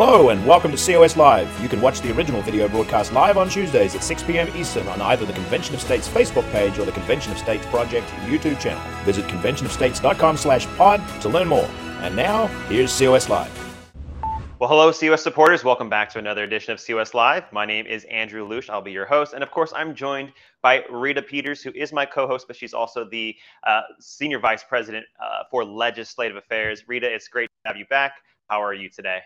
Hello and welcome to COS Live. You can watch the original video broadcast live on Tuesdays at 6 p.m. Eastern on either the Convention of States Facebook page or the Convention of States Project YouTube channel. Visit conventionofstates.com slash pod to learn more. And now, here's COS Live. Well, hello, COS supporters. Welcome back to another edition of COS Live. My name is Andrew Lush. I'll be your host. And of course, I'm joined by Rita Peters, who is my co host, but she's also the uh, Senior Vice President uh, for Legislative Affairs. Rita, it's great to have you back. How are you today?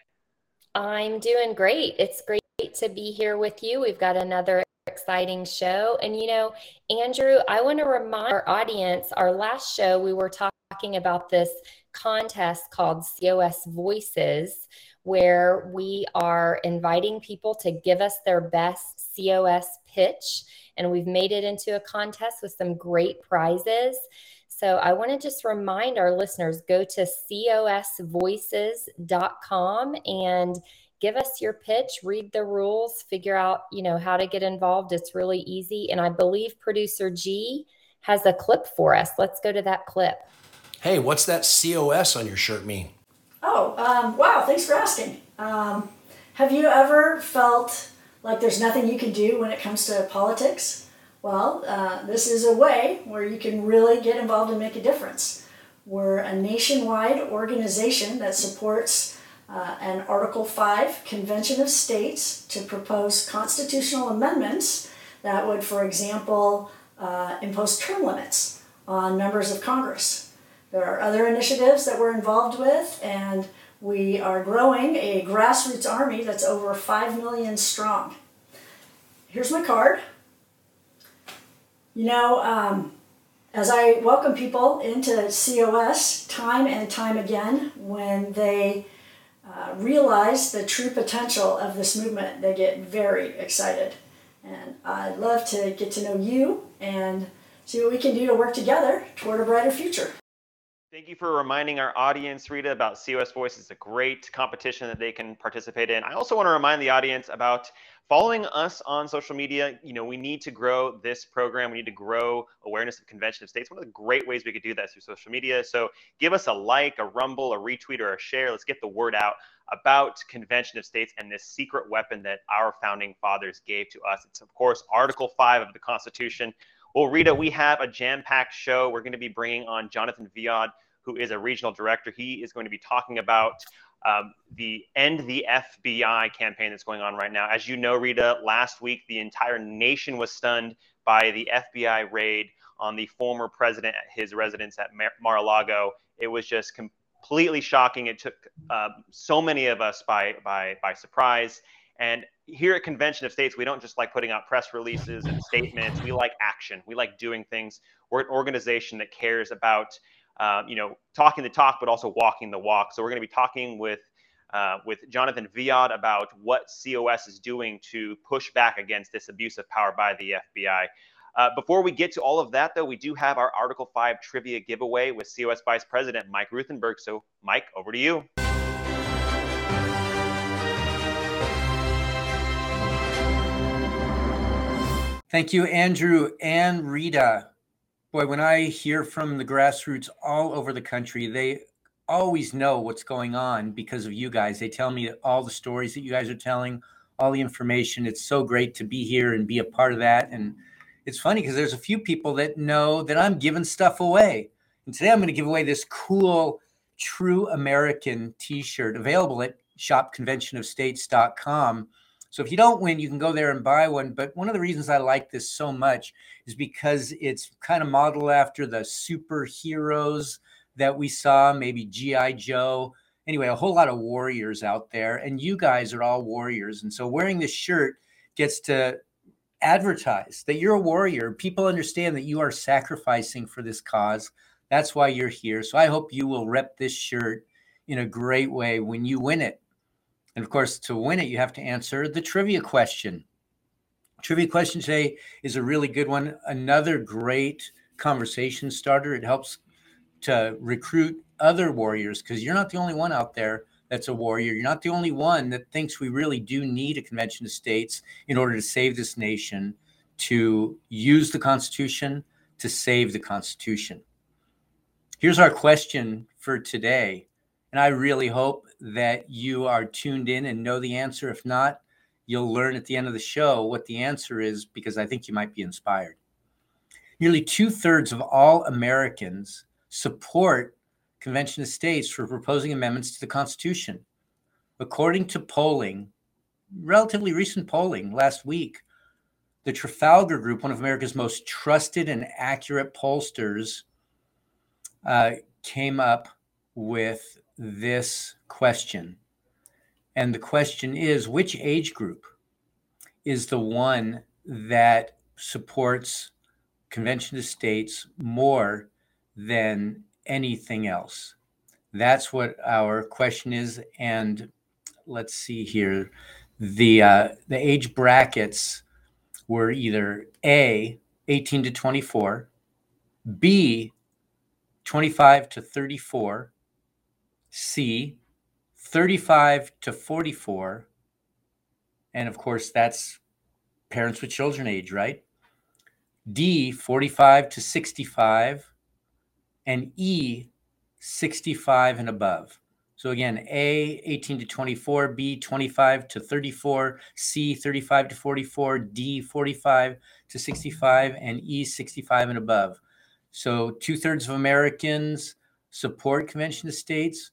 I'm doing great. It's great to be here with you. We've got another exciting show. And, you know, Andrew, I want to remind our audience our last show, we were talking about this contest called COS Voices, where we are inviting people to give us their best COS pitch. And we've made it into a contest with some great prizes. So I want to just remind our listeners go to cosvoices.com and give us your pitch, read the rules, figure out, you know, how to get involved. It's really easy. And I believe producer G has a clip for us. Let's go to that clip. Hey, what's that COS on your shirt mean? Oh, um, wow, thanks for asking. Um, have you ever felt like there's nothing you can do when it comes to politics? Well, uh, this is a way where you can really get involved and make a difference. We're a nationwide organization that supports uh, an Article 5 Convention of States to propose constitutional amendments that would, for example, uh, impose term limits on members of Congress. There are other initiatives that we're involved with, and we are growing a grassroots army that's over 5 million strong. Here's my card. You know, um, as I welcome people into COS time and time again, when they uh, realize the true potential of this movement, they get very excited. And I'd love to get to know you and see what we can do to work together toward a brighter future. Thank you for reminding our audience, Rita, about COS Voice. It's a great competition that they can participate in. I also want to remind the audience about following us on social media. You know, we need to grow this program. We need to grow awareness of Convention of States. One of the great ways we could do that is through social media. So give us a like, a rumble, a retweet, or a share. Let's get the word out about Convention of States and this secret weapon that our founding fathers gave to us. It's, of course, Article 5 of the Constitution. Well, Rita, we have a jam packed show. We're going to be bringing on Jonathan Viad, who is a regional director. He is going to be talking about um, the End the FBI campaign that's going on right now. As you know, Rita, last week the entire nation was stunned by the FBI raid on the former president at his residence at Mar a Lago. It was just completely shocking. It took uh, so many of us by, by, by surprise. And here at Convention of States, we don't just like putting out press releases and statements. We like action. We like doing things. We're an organization that cares about, uh, you know, talking the talk, but also walking the walk. So we're going to be talking with uh, with Jonathan Viad about what COS is doing to push back against this abuse of power by the FBI. Uh, before we get to all of that, though, we do have our Article 5 trivia giveaway with COS Vice President Mike Ruthenberg. So, Mike, over to you. Thank you, Andrew and Rita. Boy, when I hear from the grassroots all over the country, they always know what's going on because of you guys. They tell me all the stories that you guys are telling, all the information. It's so great to be here and be a part of that. And it's funny because there's a few people that know that I'm giving stuff away. And today I'm going to give away this cool True American t shirt available at shopconventionofstates.com. So if you don't win, you can go there and buy one. But one of the reasons I like this so much is because it's kind of modeled after the superheroes that we saw, maybe G.I. Joe. Anyway, a whole lot of warriors out there. And you guys are all warriors. And so wearing this shirt gets to advertise that you're a warrior. People understand that you are sacrificing for this cause. That's why you're here. So I hope you will rep this shirt in a great way when you win it. And of course, to win it, you have to answer the trivia question. Trivia question today is a really good one. Another great conversation starter. It helps to recruit other warriors because you're not the only one out there that's a warrior. You're not the only one that thinks we really do need a convention of states in order to save this nation, to use the Constitution, to save the Constitution. Here's our question for today. And I really hope that you are tuned in and know the answer. If not, you'll learn at the end of the show what the answer is because I think you might be inspired. Nearly two thirds of all Americans support Convention of States for proposing amendments to the Constitution. According to polling, relatively recent polling last week, the Trafalgar Group, one of America's most trusted and accurate pollsters, uh, came up with this question. And the question is which age group is the one that supports Convention of States more than anything else? That's what our question is. And let's see here. The uh, the age brackets were either A, 18 to 24, B, 25 to 34, C, 35 to 44, and of course, that's parents with children age, right? D, 45 to 65, and E, 65 and above. So again, A, 18 to 24, B, 25 to 34, C, 35 to 44, D, 45 to 65, and E, 65 and above. So two thirds of Americans support Convention of States.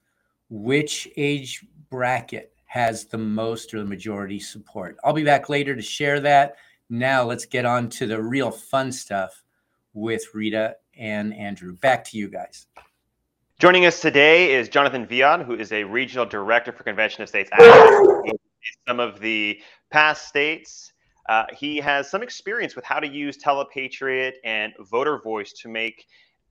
Which age bracket has the most or the majority support? I'll be back later to share that. Now let's get on to the real fun stuff with Rita and Andrew. Back to you guys. Joining us today is Jonathan Viad, who is a regional director for Convention of States. some of the past states. Uh, he has some experience with how to use Telepatriot and voter voice to make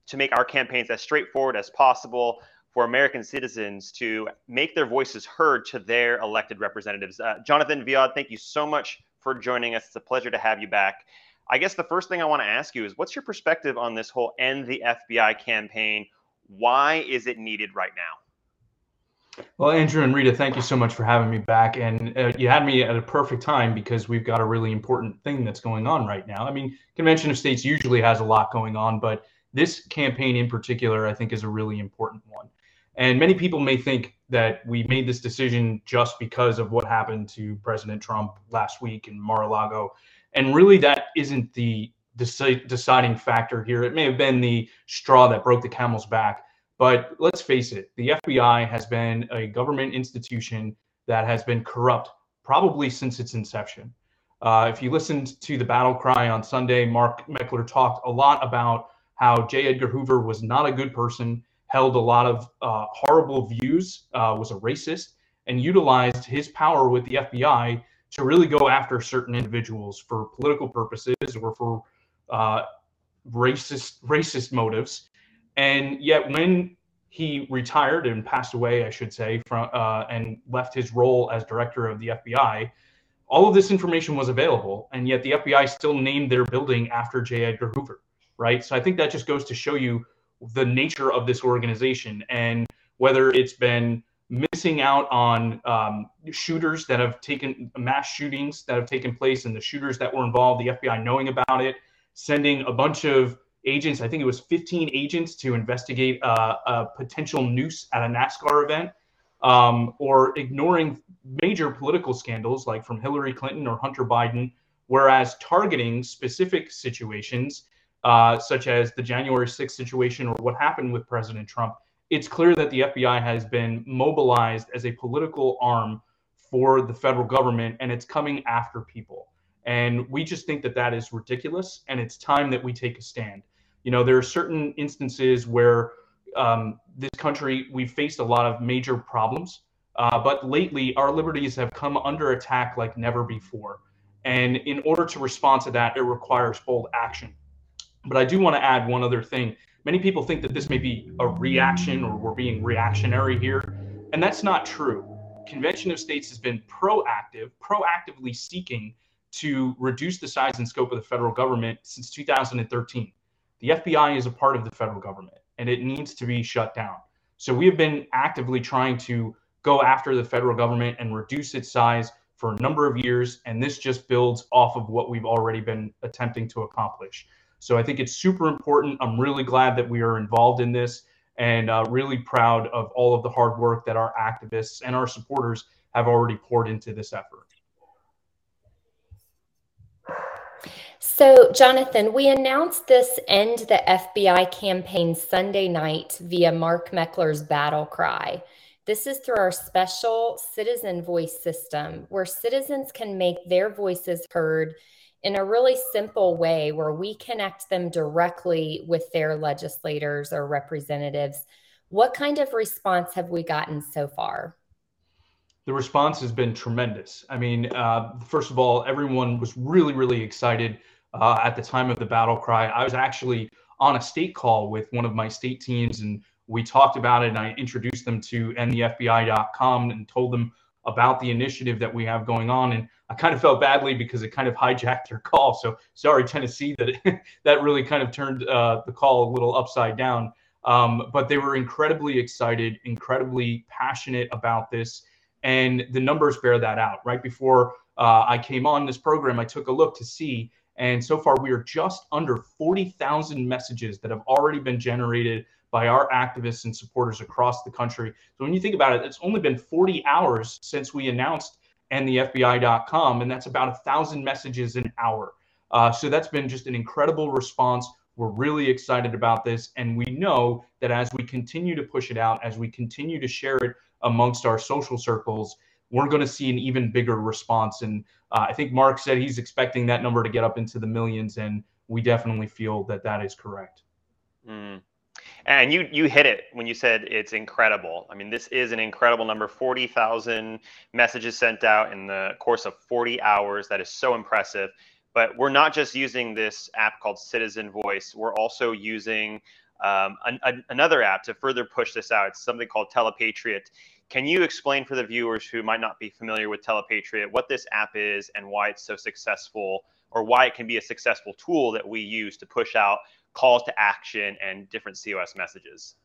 to make our campaigns as straightforward as possible for American citizens to make their voices heard to their elected representatives. Uh, Jonathan Viad, thank you so much for joining us. It's a pleasure to have you back. I guess the first thing I want to ask you is what's your perspective on this whole End the FBI campaign? Why is it needed right now? Well, Andrew and Rita, thank you so much for having me back. And uh, you had me at a perfect time because we've got a really important thing that's going on right now. I mean, Convention of States usually has a lot going on, but this campaign in particular, I think, is a really important one. And many people may think that we made this decision just because of what happened to President Trump last week in Mar-a-Lago. And really, that isn't the deci- deciding factor here. It may have been the straw that broke the camel's back. But let's face it, the FBI has been a government institution that has been corrupt probably since its inception. Uh, if you listened to the battle cry on Sunday, Mark Meckler talked a lot about how J. Edgar Hoover was not a good person, held a lot of uh, horrible views, uh, was a racist, and utilized his power with the FBI to really go after certain individuals for political purposes or for uh, racist racist motives. And yet, when he retired and passed away, I should say, from uh, and left his role as director of the FBI, all of this information was available, and yet the FBI still named their building after J. Edgar Hoover, right? So I think that just goes to show you the nature of this organization and whether it's been missing out on um, shooters that have taken mass shootings that have taken place and the shooters that were involved, the FBI knowing about it, sending a bunch of agents, I think it was 15 agents to investigate uh, a potential noose at a NASCAR event, um, or ignoring major political scandals like from Hillary Clinton or Hunter Biden, whereas targeting specific situations, uh, such as the January 6th situation or what happened with President Trump, it's clear that the FBI has been mobilized as a political arm for the federal government and it's coming after people. And we just think that that is ridiculous. And it's time that we take a stand. You know, there are certain instances where um, this country, we've faced a lot of major problems. Uh, but lately, our liberties have come under attack like never before. And in order to respond to that, it requires bold action. But I do want to add one other thing. Many people think that this may be a reaction or we're being reactionary here. And that's not true. Convention of States has been proactive, proactively seeking to reduce the size and scope of the federal government since 2013. The FBI is a part of the federal government and it needs to be shut down. So we have been actively trying to go after the federal government and reduce its size for a number of years. And this just builds off of what we've already been attempting to accomplish. So I think it's super important. I'm really glad that we are involved in this. and uh, really proud of all of the hard work that our activists and our supporters have already poured into this effort. So, Jonathan, we announced this End the FBI campaign Sunday night via Mark Meckler's battle cry. This is through our special citizen voice system where citizens can make their voices heard in a really simple way where we connect them directly with their legislators or representatives. What kind of response have we gotten so far? The response has been tremendous. I mean, uh, first of all, everyone was really, really excited uh, at the time of the battle cry. I was actually on a state call with one of my state teams, and we talked about it. And I introduced them to endthefbi.com and told them about the initiative that we have going on. And I kind of felt badly because it kind of hijacked their call. So sorry, Tennessee, that it, that really kind of turned uh, the call a little upside down. Um, but they were incredibly excited, incredibly passionate about this, and the numbers bear that out. Right before uh, I came on this program, I took a look to see and so far, we are just under 40,000 messages that have already been generated by our activists and supporters across the country. So when you think about it, it's only been 40 hours since we announced endthefbi.com, and that's about a thousand messages an hour. Uh, so that's been just an incredible response. We're really excited about this, and we know that as we continue to push it out, as we continue to share it amongst our social circles, we're going to see an even bigger response. And uh, I think Mark said he's expecting that number to get up into the millions, and we definitely feel that that is correct. Mm. And you you hit it when you said it's incredible. I mean, this is an incredible number. Forty thousand messages sent out in the course of forty hours. That is so impressive. But we're not just using this app called Citizen Voice. We're also using um, an, an, another app to further push this out. It's something called Telepatriot. Can you explain for the viewers who might not be familiar with Telepatriot what this app is and why it's so successful, or why it can be a successful tool that we use to push out calls to action and different COS messages?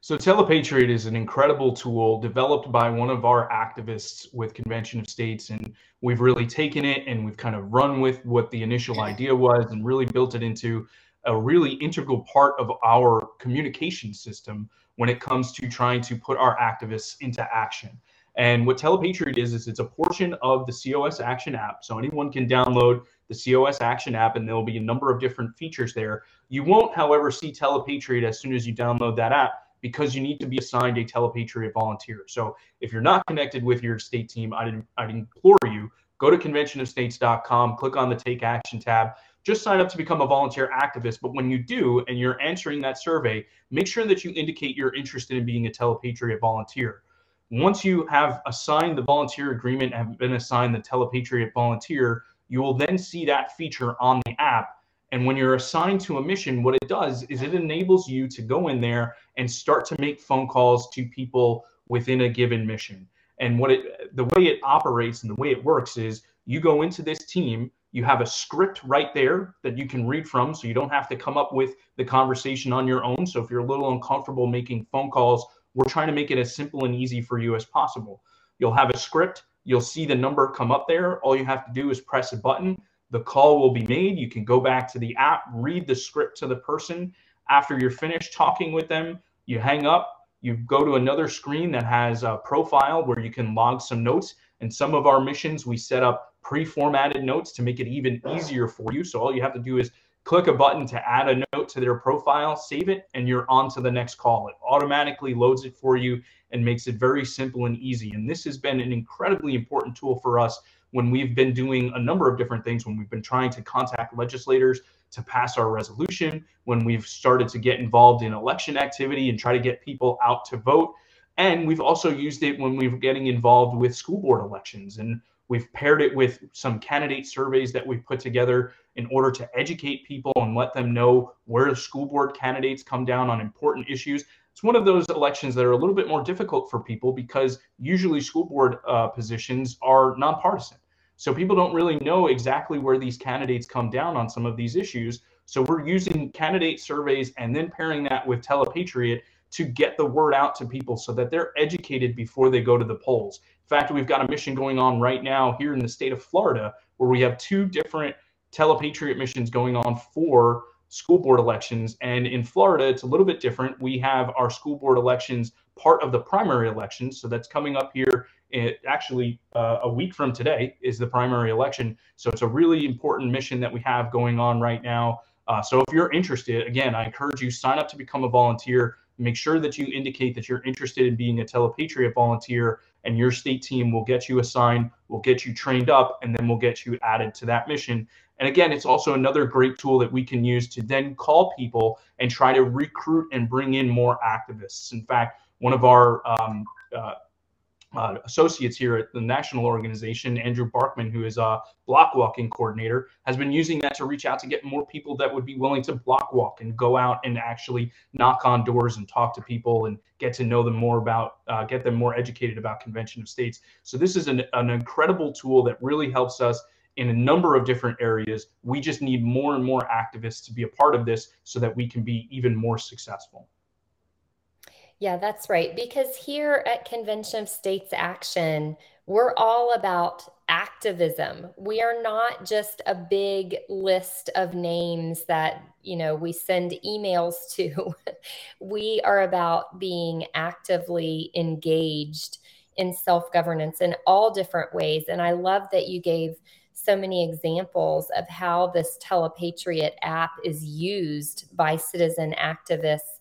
So Telepatriot is an incredible tool developed by one of our activists with Convention of States, and we've really taken it and we've kind of run with what the initial idea was and really built it into a really integral part of our communication system when it comes to trying to put our activists into action. And what Telepatriot is, is it's a portion of the COS Action app. So anyone can download the COS Action app, and there'll be a number of different features there. You won't, however, see Telepatriot as soon as you download that app because you need to be assigned a Telepatriot volunteer. So if you're not connected with your state team, I'd, I'd implore you, go to conventionofstates.com, click on the Take Action tab just sign up to become a volunteer activist. But when you do and you're answering that survey, make sure that you indicate you're interested in being a Telepatriot volunteer. Once you have assigned the volunteer agreement, have been assigned the Telepatriot volunteer, you will then see that feature on the app. And when you're assigned to a mission, what it does is it enables you to go in there and start to make phone calls to people within a given mission. And what it the way it operates and the way it works is you go into this team you have a script right there that you can read from, so you don't have to come up with the conversation on your own. So if you're a little uncomfortable making phone calls, we're trying to make it as simple and easy for you as possible. You'll have a script, you'll see the number come up there. All you have to do is press a button. The call will be made. You can go back to the app, read the script to the person. After you're finished talking with them, you hang up, you go to another screen that has a profile where you can log some notes. And some of our missions, we set up pre-formatted notes to make it even easier for you. So all you have to do is click a button to add a note to their profile, save it, and you're on to the next call. It automatically loads it for you and makes it very simple and easy. And this has been an incredibly important tool for us when we've been doing a number of different things, when we've been trying to contact legislators to pass our resolution, when we've started to get involved in election activity and try to get people out to vote. And we've also used it when we are getting involved with school board elections and We've paired it with some candidate surveys that we've put together in order to educate people and let them know where school board candidates come down on important issues. It's one of those elections that are a little bit more difficult for people because usually school board uh, positions are nonpartisan. So people don't really know exactly where these candidates come down on some of these issues. So we're using candidate surveys and then pairing that with Telepatriot to get the word out to people so that they're educated before they go to the polls. Fact, we've got a mission going on right now here in the state of Florida where we have two different telepatriot missions going on for school board elections. And in Florida, it's a little bit different. We have our school board elections part of the primary elections. So that's coming up here. It, actually, uh, a week from today is the primary election. So it's a really important mission that we have going on right now. Uh, so if you're interested, again, I encourage you sign up to become a volunteer. Make sure that you indicate that you're interested in being a Telepatriot volunteer, and your state team will get you assigned, will get you trained up, and then we'll get you added to that mission. And again, it's also another great tool that we can use to then call people and try to recruit and bring in more activists. In fact, one of our um, uh, uh, associates here at the national organization, Andrew Barkman, who is a block walking coordinator, has been using that to reach out to get more people that would be willing to block walk and go out and actually knock on doors and talk to people and get to know them more about, uh, get them more educated about Convention of States. So this is an, an incredible tool that really helps us in a number of different areas. We just need more and more activists to be a part of this so that we can be even more successful. Yeah, that's right. Because here at Convention of States Action, we're all about activism. We are not just a big list of names that, you know, we send emails to. we are about being actively engaged in self-governance in all different ways. And I love that you gave so many examples of how this Telepatriot app is used by citizen activists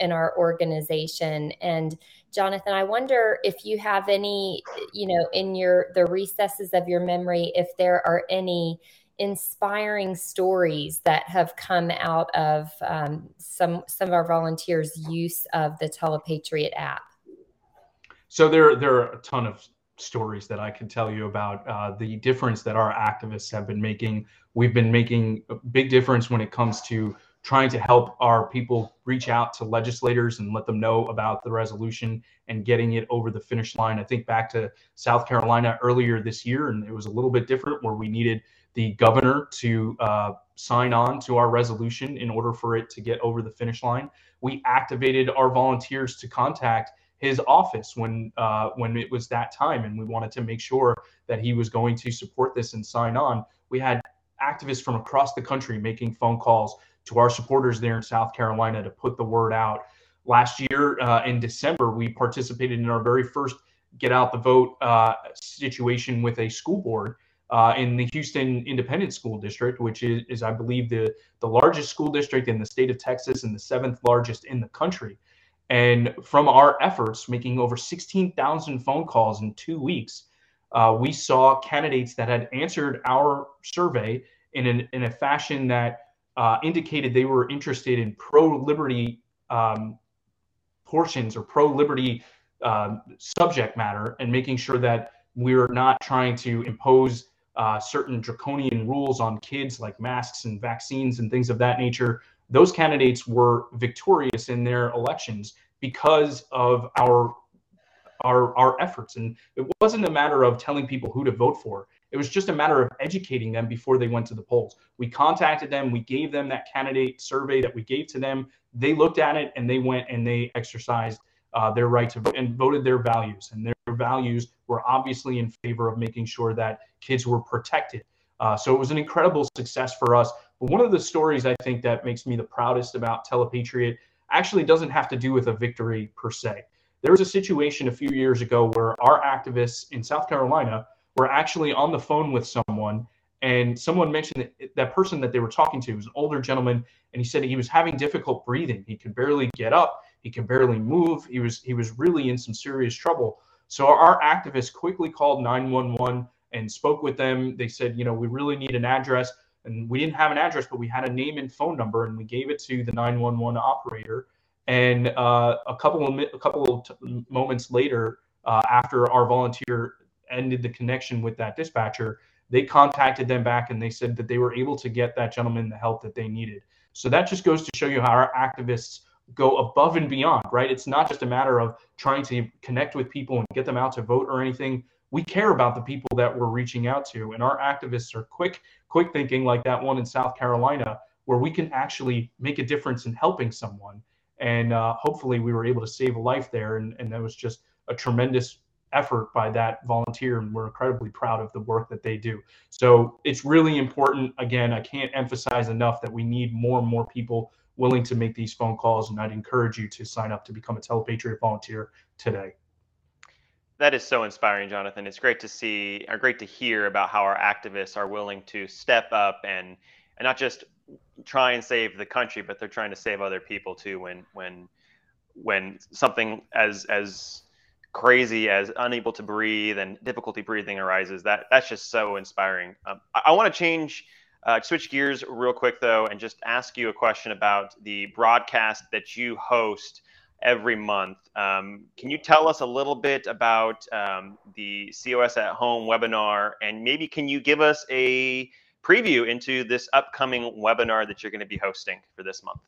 in our organization. And Jonathan, I wonder if you have any, you know, in your the recesses of your memory, if there are any inspiring stories that have come out of um, some some of our volunteers' use of the Telepatriot app. So there there are a ton of stories that I can tell you about uh, the difference that our activists have been making. We've been making a big difference when it comes to trying to help our people reach out to legislators and let them know about the resolution and getting it over the finish line. I think back to South Carolina earlier this year, and it was a little bit different where we needed the governor to uh, sign on to our resolution in order for it to get over the finish line. We activated our volunteers to contact his office when uh, when it was that time, and we wanted to make sure that he was going to support this and sign on. We had activists from across the country making phone calls to our supporters there in South Carolina to put the word out. Last year uh, in December, we participated in our very first get out the vote uh, situation with a school board uh, in the Houston Independent School District, which is, is, I believe, the, the largest school district in the state of Texas and the seventh largest in the country. And from our efforts, making over 16,000 phone calls in two weeks, uh, we saw candidates that had answered our survey in, an, in a fashion that uh, indicated they were interested in pro liberty um, portions or pro liberty um, subject matter and making sure that we're not trying to impose uh, certain draconian rules on kids like masks and vaccines and things of that nature. Those candidates were victorious in their elections because of our our our efforts. And it wasn't a matter of telling people who to vote for it was just a matter of educating them before they went to the polls. We contacted them. We gave them that candidate survey that we gave to them. They looked at it and they went and they exercised uh, their right to and voted their values. And their values were obviously in favor of making sure that kids were protected. Uh, so it was an incredible success for us. But one of the stories I think that makes me the proudest about Telepatriot actually doesn't have to do with a victory per se. There was a situation a few years ago where our activists in South Carolina were actually on the phone with someone, and someone mentioned that that person that they were talking to was an older gentleman, and he said he was having difficult breathing. He could barely get up, he could barely move. He was he was really in some serious trouble. So our activists quickly called 911 and spoke with them. They said, you know, we really need an address and we didn't have an address, but we had a name and phone number, and we gave it to the 911 operator. And uh, a couple of a couple of moments later, uh, after our volunteer ended the connection with that dispatcher, they contacted them back and they said that they were able to get that gentleman the help that they needed. So that just goes to show you how our activists go above and beyond, right? It's not just a matter of trying to connect with people and get them out to vote or anything we care about the people that we're reaching out to and our activists are quick quick thinking like that one in south carolina where we can actually make a difference in helping someone and uh, hopefully we were able to save a life there and, and that was just a tremendous effort by that volunteer and we're incredibly proud of the work that they do. So it's really important again i can't emphasize enough that we need more and more people willing to make these phone calls and i'd encourage you to sign up to become a telepatriot volunteer today. That is so inspiring jonathan. It's great to see or great to hear about how our activists are willing to step up and and not just try and save the country but they're trying to save other people too when when when something as as crazy as unable to breathe and difficulty breathing arises. That that's just so inspiring. Um, I, I want to change, uh, switch gears real quick though, and just ask you a question about the broadcast that you host every month. Um, can you tell us a little bit about um, the COS at Home webinar, and maybe can you give us a preview into this upcoming webinar that you're going to be hosting for this month?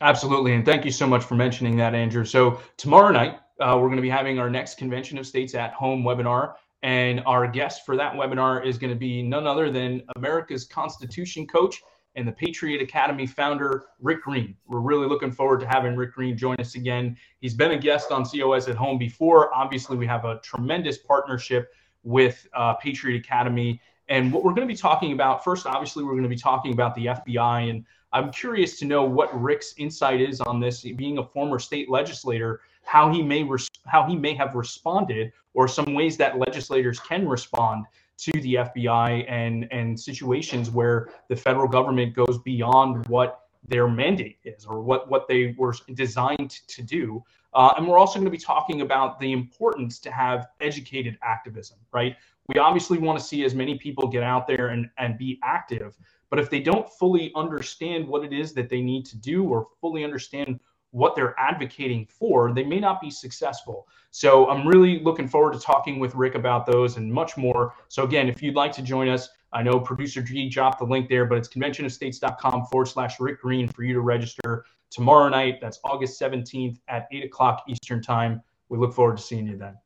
Absolutely, and thank you so much for mentioning that, Andrew. So tomorrow night, uh, we're going to be having our next Convention of States at Home webinar. And our guest for that webinar is going to be none other than America's Constitution coach and the Patriot Academy founder, Rick Green. We're really looking forward to having Rick Green join us again. He's been a guest on COS at Home before. Obviously, we have a tremendous partnership with uh, Patriot Academy. And what we're going to be talking about first, obviously, we're going to be talking about the FBI. And I'm curious to know what Rick's insight is on this, being a former state legislator how he may res- how he may have responded or some ways that legislators can respond to the FBI and and situations where the federal government goes beyond what their mandate is or what what they were designed to do. Uh, and we're also going to be talking about the importance to have educated activism, right? We obviously want to see as many people get out there and, and be active, but if they don't fully understand what it is that they need to do or fully understand what they're advocating for, they may not be successful. So I'm really looking forward to talking with Rick about those and much more. So again, if you'd like to join us, I know producer G dropped the link there, but it's conventionofstates.com forward slash Rick Green for you to register tomorrow night. That's August 17th at 8 o'clock Eastern Time. We look forward to seeing you then.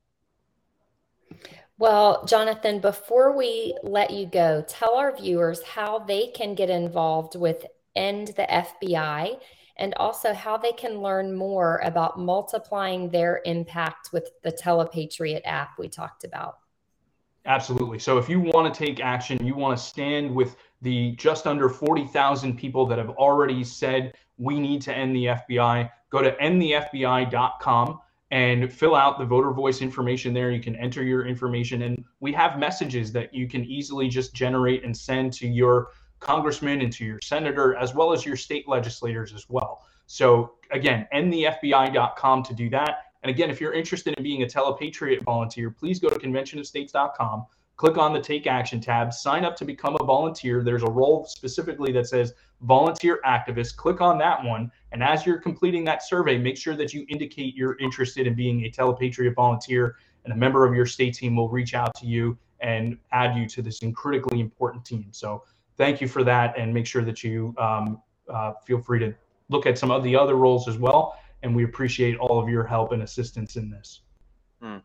Well, Jonathan, before we let you go, tell our viewers how they can get involved with End the FBI and also how they can learn more about multiplying their impact with the Telepatriot app we talked about. Absolutely. So if you want to take action, you want to stand with the just under 40,000 people that have already said we need to end the FBI, go to endthefbi.com and fill out the voter voice information there. You can enter your information, and we have messages that you can easily just generate and send to your congressman and to your senator, as well as your state legislators as well. So again, endthefbi.com to do that. And again, if you're interested in being a telepatriot volunteer, please go to conventionofstates.com, click on the Take Action tab, sign up to become a volunteer. There's a role specifically that says volunteer activist. Click on that one. And as you're completing that survey, make sure that you indicate you're interested in being a telepatriot volunteer, and a member of your state team will reach out to you and add you to this critically important team. So thank you for that, and make sure that you um, uh, feel free to look at some of the other roles as well. And we appreciate all of your help and assistance in this. Hmm.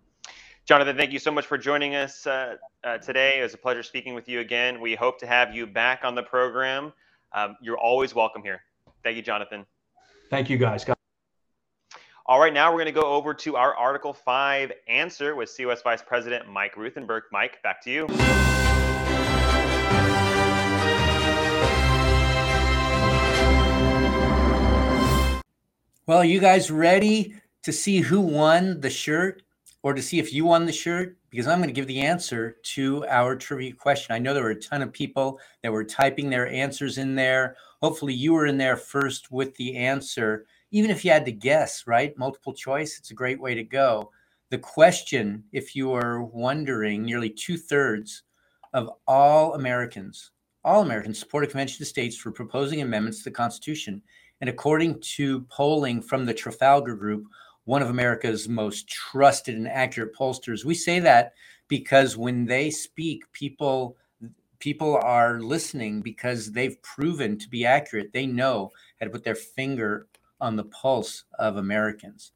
Jonathan, thank you so much for joining us uh, uh, today. It was a pleasure speaking with you again. We hope to have you back on the program. Um, you're always welcome here. Thank you, Jonathan. Thank you, guys. All right, now we're going to go over to our Article 5 answer with COS Vice President Mike Ruthenberg. Mike, back to you. Well, you guys ready to see who won the shirt or to see if you won the shirt? Because I'm going to give the answer to our trivia question. I know there were a ton of people that were typing their answers in there. Hopefully, you were in there first with the answer. Even if you had to guess, right? Multiple choice, it's a great way to go. The question, if you are wondering, nearly two thirds of all Americans, all Americans support a convention of states for proposing amendments to the Constitution and according to polling from the Trafalgar Group, one of America's most trusted and accurate pollsters, we say that because when they speak, people people are listening because they've proven to be accurate. They know how to put their finger on the pulse of Americans.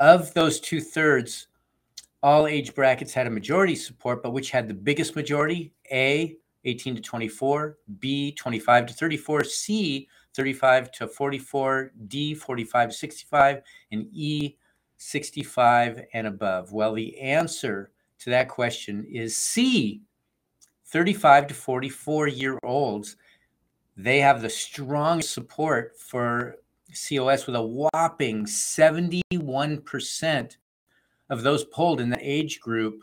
Of those two thirds, all age brackets had a majority support, but which had the biggest majority? A, 18 to 24, B, 25 to 34, C, 35 to 44, D 45 to 65, and E 65 and above? Well, the answer to that question is C. 35 to 44 year olds. They have the strongest support for COS with a whopping 71% of those polled in the age group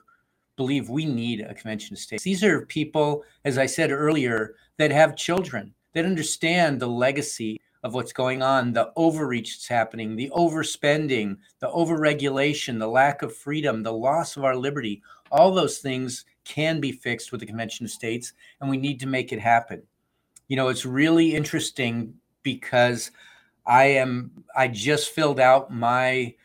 believe we need a convention of states. These are people, as I said earlier, that have children that understand the legacy of what's going on, the overreach that's happening, the overspending, the overregulation, the lack of freedom, the loss of our liberty. All those things can be fixed with the Convention of States, and we need to make it happen. You know, it's really interesting because I am I just filled out my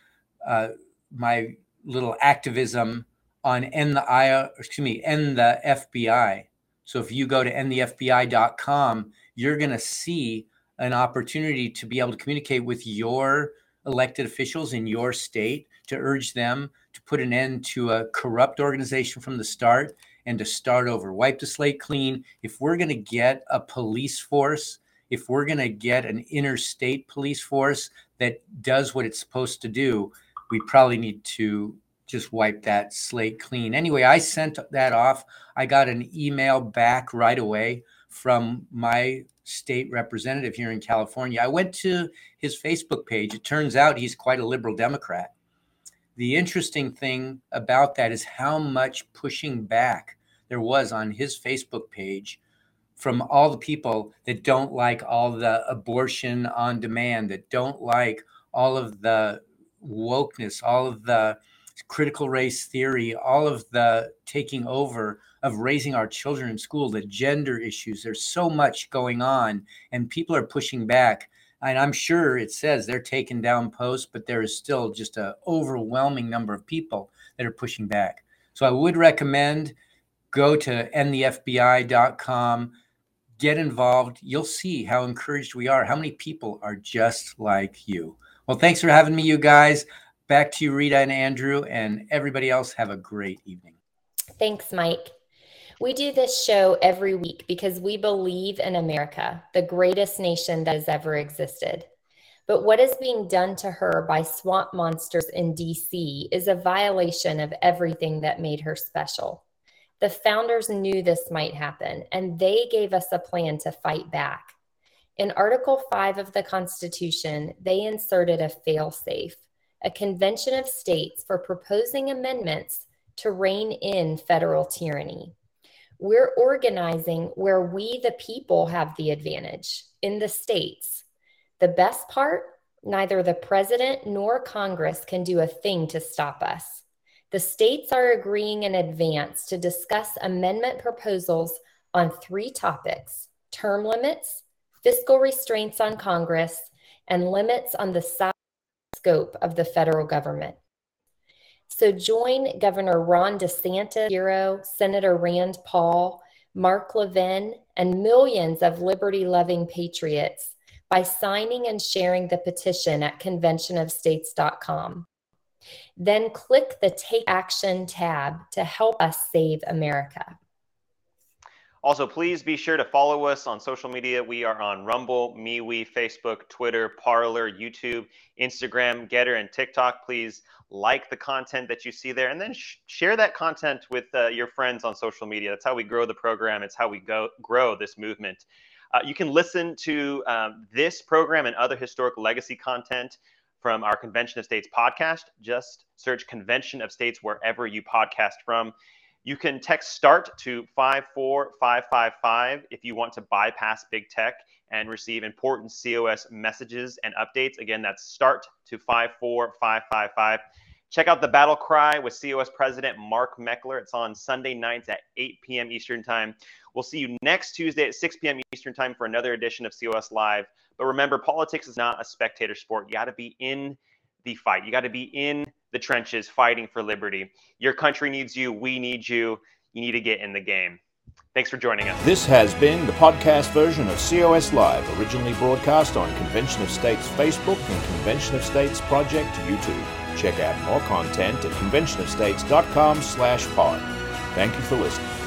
uh, my little activism on end the excuse me end the FBI. So if you go to endthefbi.com, you're going to see an opportunity to be able to communicate with your elected officials in your state to urge them to put an end to a corrupt organization from the start and to start over, wipe the slate clean. If we're going to get a police force, if we're going to get an interstate police force that does what it's supposed to do, we probably need to just wipe that slate clean. Anyway, I sent that off. I got an email back right away from my state representative here in California. I went to his Facebook page. It turns out he's quite a liberal Democrat. The interesting thing about that is how much pushing back there was on his Facebook page from all the people that don't like all the abortion on demand, that don't like all of the wokeness, all of the critical race theory, all of the taking over of raising our children in school, the gender issues. There's so much going on, and people are pushing back. And I'm sure it says they're taking down posts, but there is still just an overwhelming number of people that are pushing back. So I would recommend go to endthefbi.com, get involved. You'll see how encouraged we are, how many people are just like you. Well, thanks for having me, you guys. Back to you, Rita and Andrew, and everybody else. Have a great evening. Thanks, Mike. We do this show every week because we believe in America, the greatest nation that has ever existed. But what is being done to her by swamp monsters in DC is a violation of everything that made her special. The founders knew this might happen, and they gave us a plan to fight back. In Article 5 of the Constitution, they inserted a failsafe a convention of states for proposing amendments to rein in federal tyranny. We're organizing where we, the people, have the advantage in the states. The best part neither the president nor Congress can do a thing to stop us. The states are agreeing in advance to discuss amendment proposals on three topics term limits, fiscal restraints on Congress, and limits on the size scope of the federal government. So join Governor Ron DeSantis, Hero, Senator Rand Paul, Mark Levin, and millions of liberty loving patriots by signing and sharing the petition at conventionofstates.com. Then click the Take Action tab to help us save America. Also, please be sure to follow us on social media. We are on Rumble, MeWe, Facebook, Twitter, Parler, YouTube, Instagram, Gettr, and TikTok. Please like the content that you see there and then sh- share that content with uh, your friends on social media. That's how we grow the program. It's how we go grow this movement. Uh, you can listen to um, this program and other historic legacy content from our Convention of States podcast. Just search Convention of States wherever you podcast from. You can text START to 54555 if you want to bypass big tech and receive important COS messages and updates. Again, that's START to 54555. Check out the battle cry with COS President Mark Meckler. It's on Sunday nights at 8 p.m. Eastern Time. We'll see you next Tuesday at 6 p.m. Eastern Time for another edition of COS Live. But remember, politics is not a spectator sport. You got to be in the fight. You got to be in the trenches fighting for liberty. Your country needs you. We need you. You need to get in the game. Thanks for joining us. This has been the podcast version of COS Live, originally broadcast on Convention of States Facebook and Convention of States Project YouTube. Check out more content at conventionofstates.com slash pod. Thank you for listening.